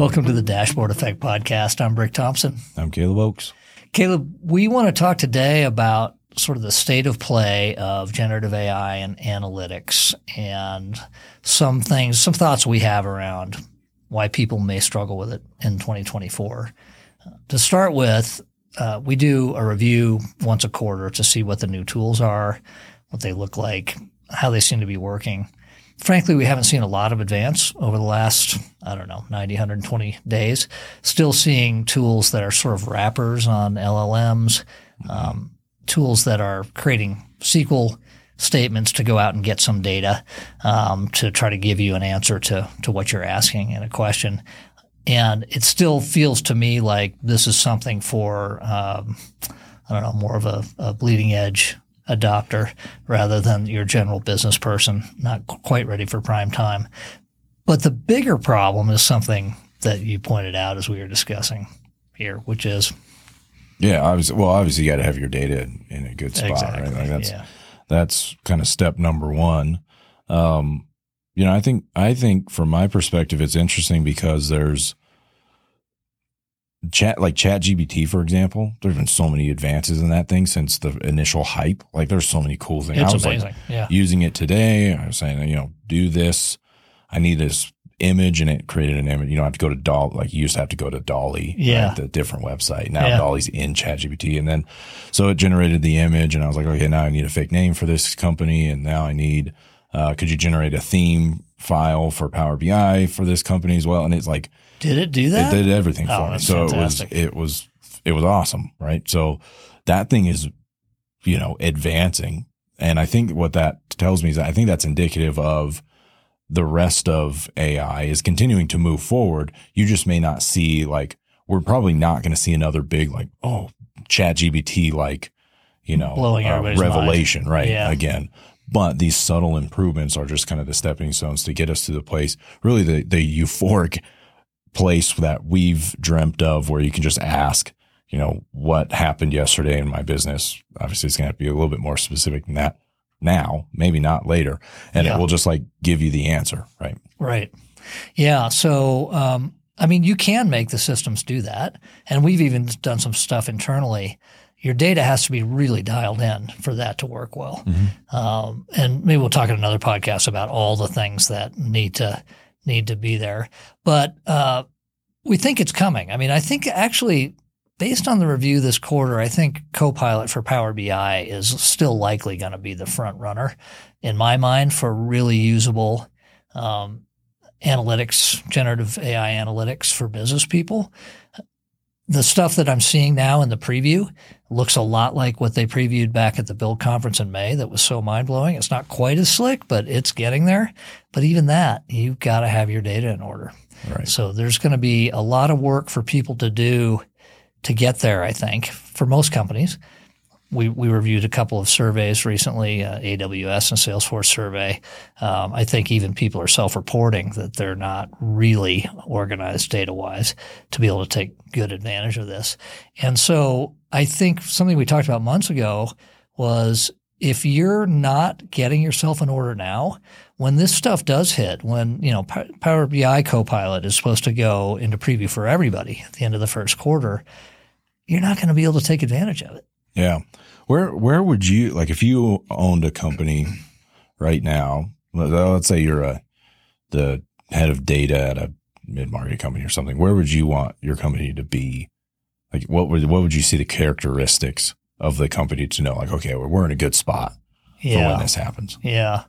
Welcome to the Dashboard Effect Podcast. I'm Brick Thompson. I'm Caleb Oakes. Caleb, we want to talk today about sort of the state of play of generative AI and analytics and some things, some thoughts we have around why people may struggle with it in 2024. Uh, to start with, uh, we do a review once a quarter to see what the new tools are, what they look like, how they seem to be working. Frankly, we haven't seen a lot of advance over the last, I don't know, 90, 120 days. Still seeing tools that are sort of wrappers on LLMs, um, tools that are creating SQL statements to go out and get some data um, to try to give you an answer to to what you're asking in a question. And it still feels to me like this is something for um, I don't know more of a, a bleeding edge adopter rather than your general business person, not quite ready for prime time. But the bigger problem is something that you pointed out as we were discussing here, which is yeah, obviously. Well, obviously, you got to have your data in a good spot, exactly, right? Like that's yeah. that's kind of step number one. Um, you know, I think I think from my perspective, it's interesting because there's chat like chat gpt for example there's been so many advances in that thing since the initial hype like there's so many cool things It's i was amazing. like yeah. using it today i was saying you know do this i need this image and it created an image you don't have to go to doll like you used to have to go to DALL-E Yeah. right, the different website now Yeah. DALL-E's in chat gpt and then so it generated the image and i was like okay now i need a fake name for this company and now i need uh, could you generate a theme file for power bi for this company as well and it's like Did it do that? it did everything Oh, for me. So fantastic. it was it was it was awesome, right? So that thing is, you know, advancing. And I think what that tells me is that I think that's indicative of the rest of AI is continuing to move forward. You just may not see like we're probably not going to see another big like oh chat GPT like you know Blowing uh, revelation right Yeah. again. But these subtle improvements are just kind of the stepping stones to get us to the place, really the the euphoric place that we've dreamt of where you can just ask, you know, what happened yesterday in my business. Obviously, it's going to have to be a little bit more specific than that now, maybe not later. And Yeah. it will just like give you the answer, right? Right. Yeah. So, um, I mean, you can make the systems do that. And we've even done some stuff internally. Your data has to be really dialed in for that to work well. Um, and maybe we'll talk in another podcast about all the things that need to need to be there. But uh, we think it's coming. I mean, I think actually, based on the review this quarter, I think Copilot for Power BI is still likely going to be the front runner in my mind for really usable um, analytics, generative AI analytics for business people. The stuff that I'm seeing now in the preview looks a lot like what they previewed back at the Build conference in May. That was so mind blowing. It's not quite as slick, but it's getting there. But even that, you've got to have your data in order. Right. So there's going to be a lot of work for people to do to get there, I think, for most companies. We, we reviewed a couple of surveys recently, uh, AWS and Salesforce survey. Um, I think even people are self-reporting that they're not really organized data-wise to be able to take good advantage of this. And so I think something we talked about months ago was if you're not getting yourself in order now, when this stuff does hit, when you know Power BI Copilot is supposed to go into preview for everybody at the end of the first quarter, you're not going to be able to take advantage of it. Yeah. Where where would you like if you owned a company right now? let- Let's say you're a the head of data at a mid market company or something. Where would you want your company to be? Like what would what would you see the characteristics of the company to know? Like okay, we're we're in a good spot for when this happens. Yeah.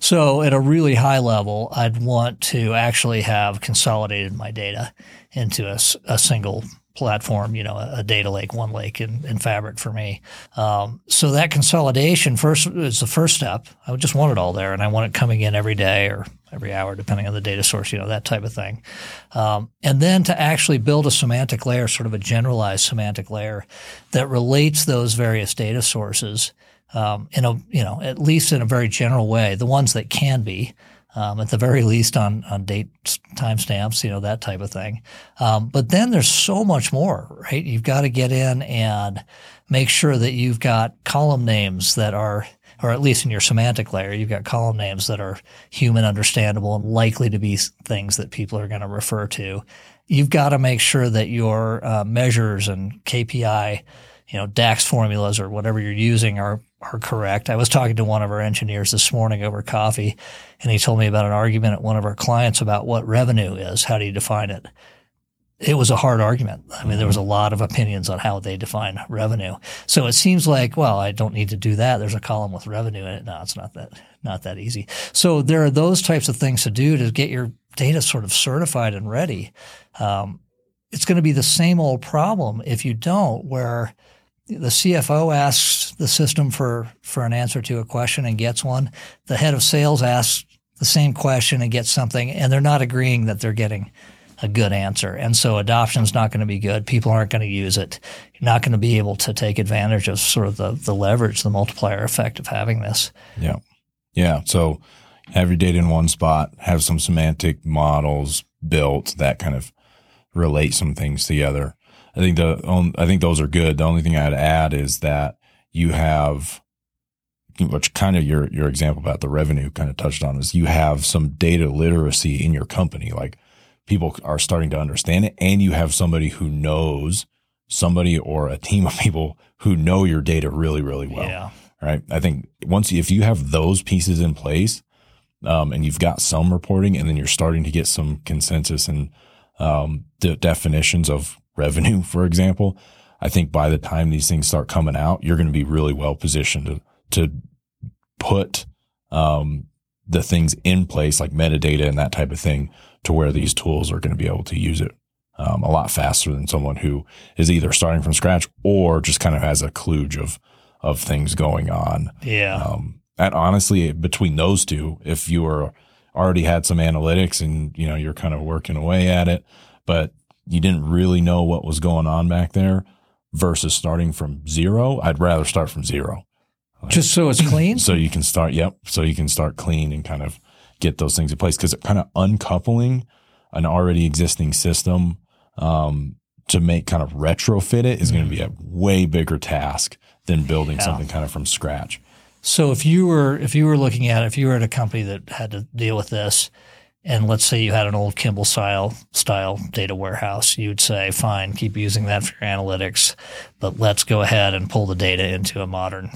So at a really high level, I'd want to actually have consolidated my data into a, a single platform, you know, a, data lake, OneLake in, in Fabric for me. Um, so that consolidation first is the first step. I just want it all there and I want it coming in every day or every hour, depending on the data source, you know, that type of thing. Um, and then to actually build a semantic layer, sort of a generalized semantic layer that relates those various data sources um, in a you know at least in a very general way. The ones that can be, um, at the very least on on date timestamps, you know that type of thing. Um, but then there's so much more, right? You've got to get in and make sure that you've got column names that are or at least in your semantic layer, you've got column names that are human understandable and likely to be things that people are going to refer to. You've got to make sure that your uh, measures and KPI, you know, DAX formulas or whatever you're using are are correct. I was talking to one of our engineers this morning over coffee, and he told me about an argument at one of our clients about what revenue is. How do you define it? it was a hard argument. I mean, there was a lot of opinions on how they define revenue. So it seems like, well, I don't need to do that. There's a column with revenue in it. No, it's not that, not that easy. So there are those types of things to do to get your data sort of certified and ready. Um, it's going to be the same old problem if you don't, where the CFO asks the system for, for an answer to a question and gets one. The head of sales asks the same question and gets something, and they're not agreeing that they're getting a good answer. And so adoption is not going to be good. People aren't going to use it. You're not going to be able to take advantage of sort of the, the leverage, the multiplier effect of having this. Yeah. Yeah. So have your data in one spot, have some semantic models built that kind of relate some things together. I think the I think those are good. The only thing I'd add is that you have which kind of your your example about the revenue kind of touched on is you have some data literacy in your company like people are starting to understand it and you have somebody who knows somebody or a team of people who know your data really, really well. Yeah. Right. I think once, if you have those pieces in place, um, and you've got some reporting and then you're starting to get some consensus and, um, the definitions of revenue, for example, I think by the time these things start coming out, you're going to be really well positioned to, to put, um, the things in place like metadata and that type of thing to where these tools are going to be able to use it um, a lot faster than someone who is either starting from scratch or just kind of has a kludge of of things going on. Yeah. Um, and honestly, between those two, if you were already had some analytics and you know you're kind of working away at it, but you didn't really know what was going on back there versus starting from zero, I'd rather start from zero. Just so it's clean. so you can start. Yep. So you can start clean and kind of get those things in place because it kind of uncoupling an already existing system um, to make kind of retrofit it is going to be a way bigger task than building yeah. something kind of from scratch. So if you were if you were looking at it, if you were at a company that had to deal with this, and let's say you had an old Kimball style style data warehouse, you'd say, fine, keep using that for your analytics, but let's go ahead and pull the data into a modern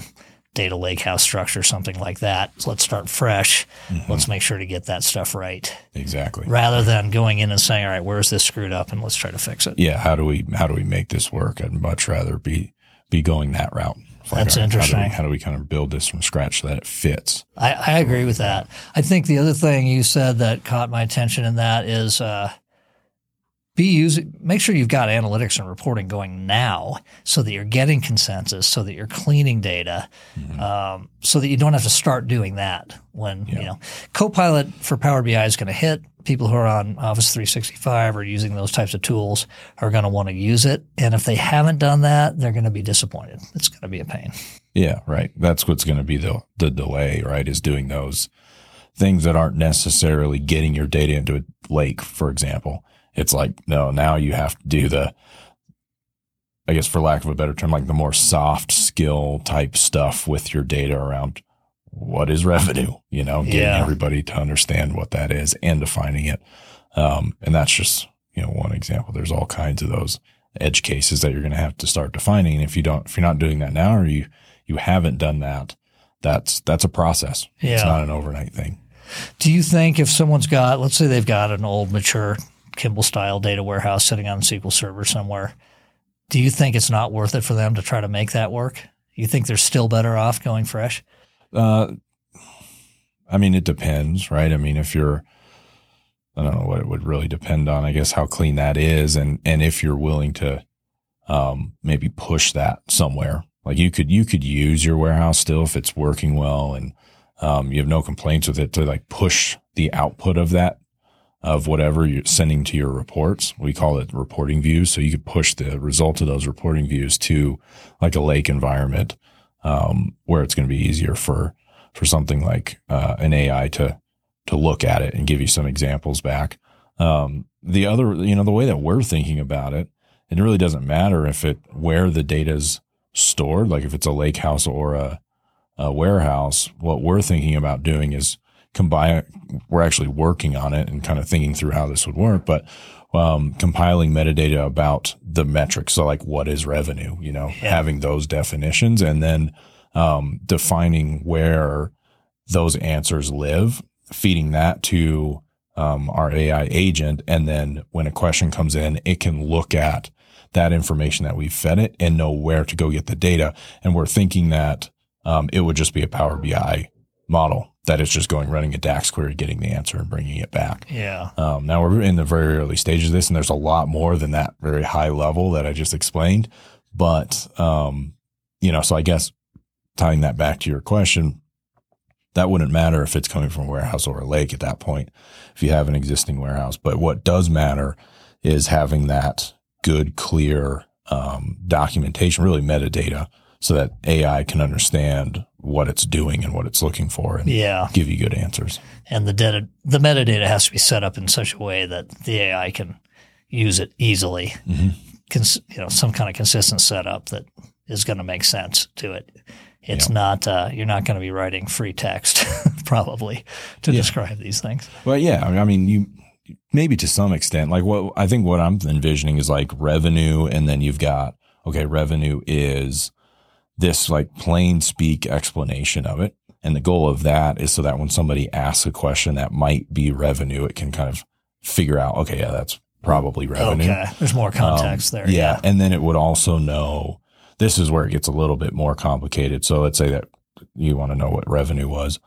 data lakehouse structure, something like that. So let's start fresh. Mm-hmm. Let's make sure to get that stuff right. Exactly. Rather than going in and saying, all right, where's this screwed up and let's try to fix it. Yeah. How do we, how do we make this work? I'd much rather be, be going that route. That's interesting. How do, we, how do, we, kind of build this from scratch so that it fits? I, I agree with that. I think the other thing you said that caught my attention in that is, uh, be using make sure you've got analytics and reporting going now so that you're getting consensus so that you're cleaning data mm-hmm. um, so that you don't have to start doing that when yeah. you know copilot for power bi is going to hit. People who are on office 365 or using those types of tools are going to want to use it. And if they haven't done that they're going to be disappointed. It's going to be a pain. Yeah right. That's what's going to be the the delay right is doing those things that aren't necessarily getting your data into a lake for example it's like, no, now you have to do the, I guess for lack of a better term, like the more soft skill type stuff with your data around what is revenue, you know, getting yeah. everybody to understand what that is and defining it. Um, and that's just, you know, one example. There's all kinds of those edge cases that you're going to have to start defining. And if you don't, if you're not doing that now or you, you haven't done that, that's, that's a process. Yeah. It's not an overnight thing. Do you think if someone's got, let's say they've got an old mature Kimball style data warehouse sitting on a SQL server somewhere. Do you think it's not worth it for them to try to make that work? You think they're still better off going fresh? Uh, I mean, it depends, right? I mean, if you're, I don't know what it would really depend on. I guess how clean that is, and and if you're willing to, um, maybe push that somewhere. Like you could you could use your warehouse still if it's working well, and um, you have no complaints with it to like push the output of that of whatever you're sending to your reports. We call it reporting views. So you could push the result of those reporting views to like a lake environment, um, where it's going to be easier for, for something like, uh, an AI to, to look at it and give you some examples back. Um, the other, you know, the way that we're thinking about it, it really doesn't matter if it, where the data is stored, like if it's a lake house or a, a warehouse, what we're thinking about doing is combine. We're actually working on it and kind of thinking through how this would work, but um, compiling metadata about the metrics. So like what is revenue, you know, Yeah. having those definitions and then um, defining where those answers live, feeding that to um, our AI agent. And then when a question comes in, it can look at that information that we've fed it and know where to go get the data. And we're thinking that um, it would just be a Power BI model that it's just going running a DAX query, getting the answer and bringing it back. Yeah. Um, now we're in the very early stages of this, and there's a lot more than that very high level that I just explained. But um, you know, so I guess tying that back to your question, that wouldn't matter if it's coming from a warehouse or a lake at that point, if you have an existing warehouse. But what does matter is having that good, clear um, documentation, really metadata, so that AI can understand what it's doing and what it's looking for, and Yeah. give you good answers. And the data, the metadata has to be set up in such a way that the AI can use it easily. Mhm. Cons- you know, some kind of consistent setup that is going to make sense to it. It's Yeah. not, uh, you're not going to be writing free text probably to Yeah. describe these things. Well, yeah. I mean, you maybe to some extent, like what I think what I'm envisioning is like revenue, and then you've got okay, revenue is this like plain speak explanation of it, and the goal of that is so that when somebody asks a question that might be revenue, it can kind of figure out, okay, yeah, that's probably revenue. Okay. There's more context Um, there. Yeah. And then it would also know this is where it gets a little bit more complicated. So let's say that you want to know what revenue was.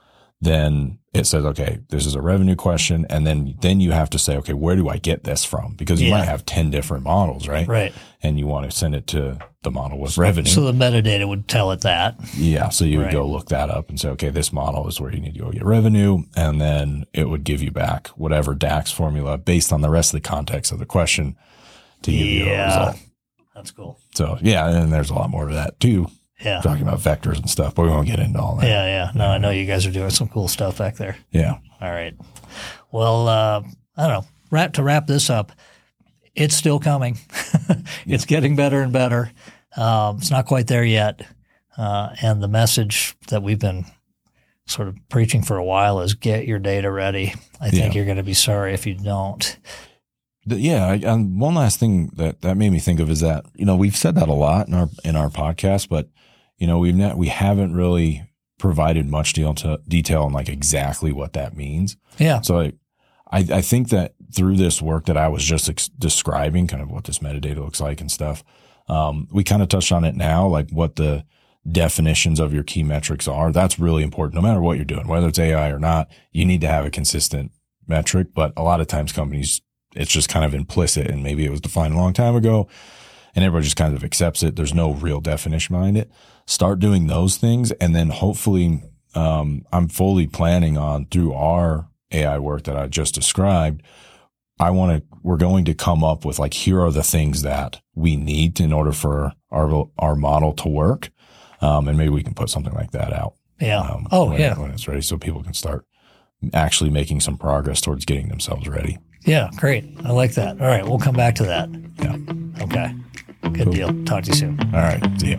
Then it says, okay, this is a revenue question. And then, then you have to say, okay, where do I get this from? Because you Yeah. might have 10 different models, right? Right. And you want to send it to the model with revenue. So the metadata would tell it that. Yeah. So you would Right. go look that up and say, okay, this model is where you need to go get revenue. And then it would give you back whatever DAX formula based on the rest of the context of the question to give you a result. That's cool. So yeah, and there's a lot more to that too, Yeah. talking about vectors and stuff, but we won't get into all that. Yeah. Yeah. No, I know you guys are doing some cool stuff back there. Yeah. All right. Well, uh, I don't know. Wrap to wrap this up, it's still coming. it's getting better and better. Um, it's not quite there yet. Uh, and the message that we've been sort of preaching for a while is get your data ready. I think Yeah. you're going to be sorry if you don't. Yeah. I, and one last thing that that made me think of is that you know we've said that a lot in our in our podcast, but you know we've not we haven't really provided much deal to, detail on like exactly what that means. Yeah. So I, I, I think that through this work that I was just ex- describing, kind of what this metadata looks like and stuff, um, we kind of touched on it now, like what the definitions of your key metrics are. That's really important. No matter what you're doing, whether it's AI or not, you need to have a consistent metric. But a lot of times companies, it's just kind of implicit and maybe it was defined a long time ago and everybody just kind of accepts it. There's no real definition behind it. Start doing those things. And then hopefully, um, I'm fully planning on through our AI work that I just described. I want to, we're going to come up with like, here are the things that we need in order for our, our model to work. Um, and maybe we can put something like that out. Yeah. Um, oh, when, yeah. When it's ready so people can start actually making some progress towards getting themselves ready. Yeah. Great. I like that. All right. We'll come back to that. Yeah. Okay. Good deal. Talk to you soon. All right. See ya.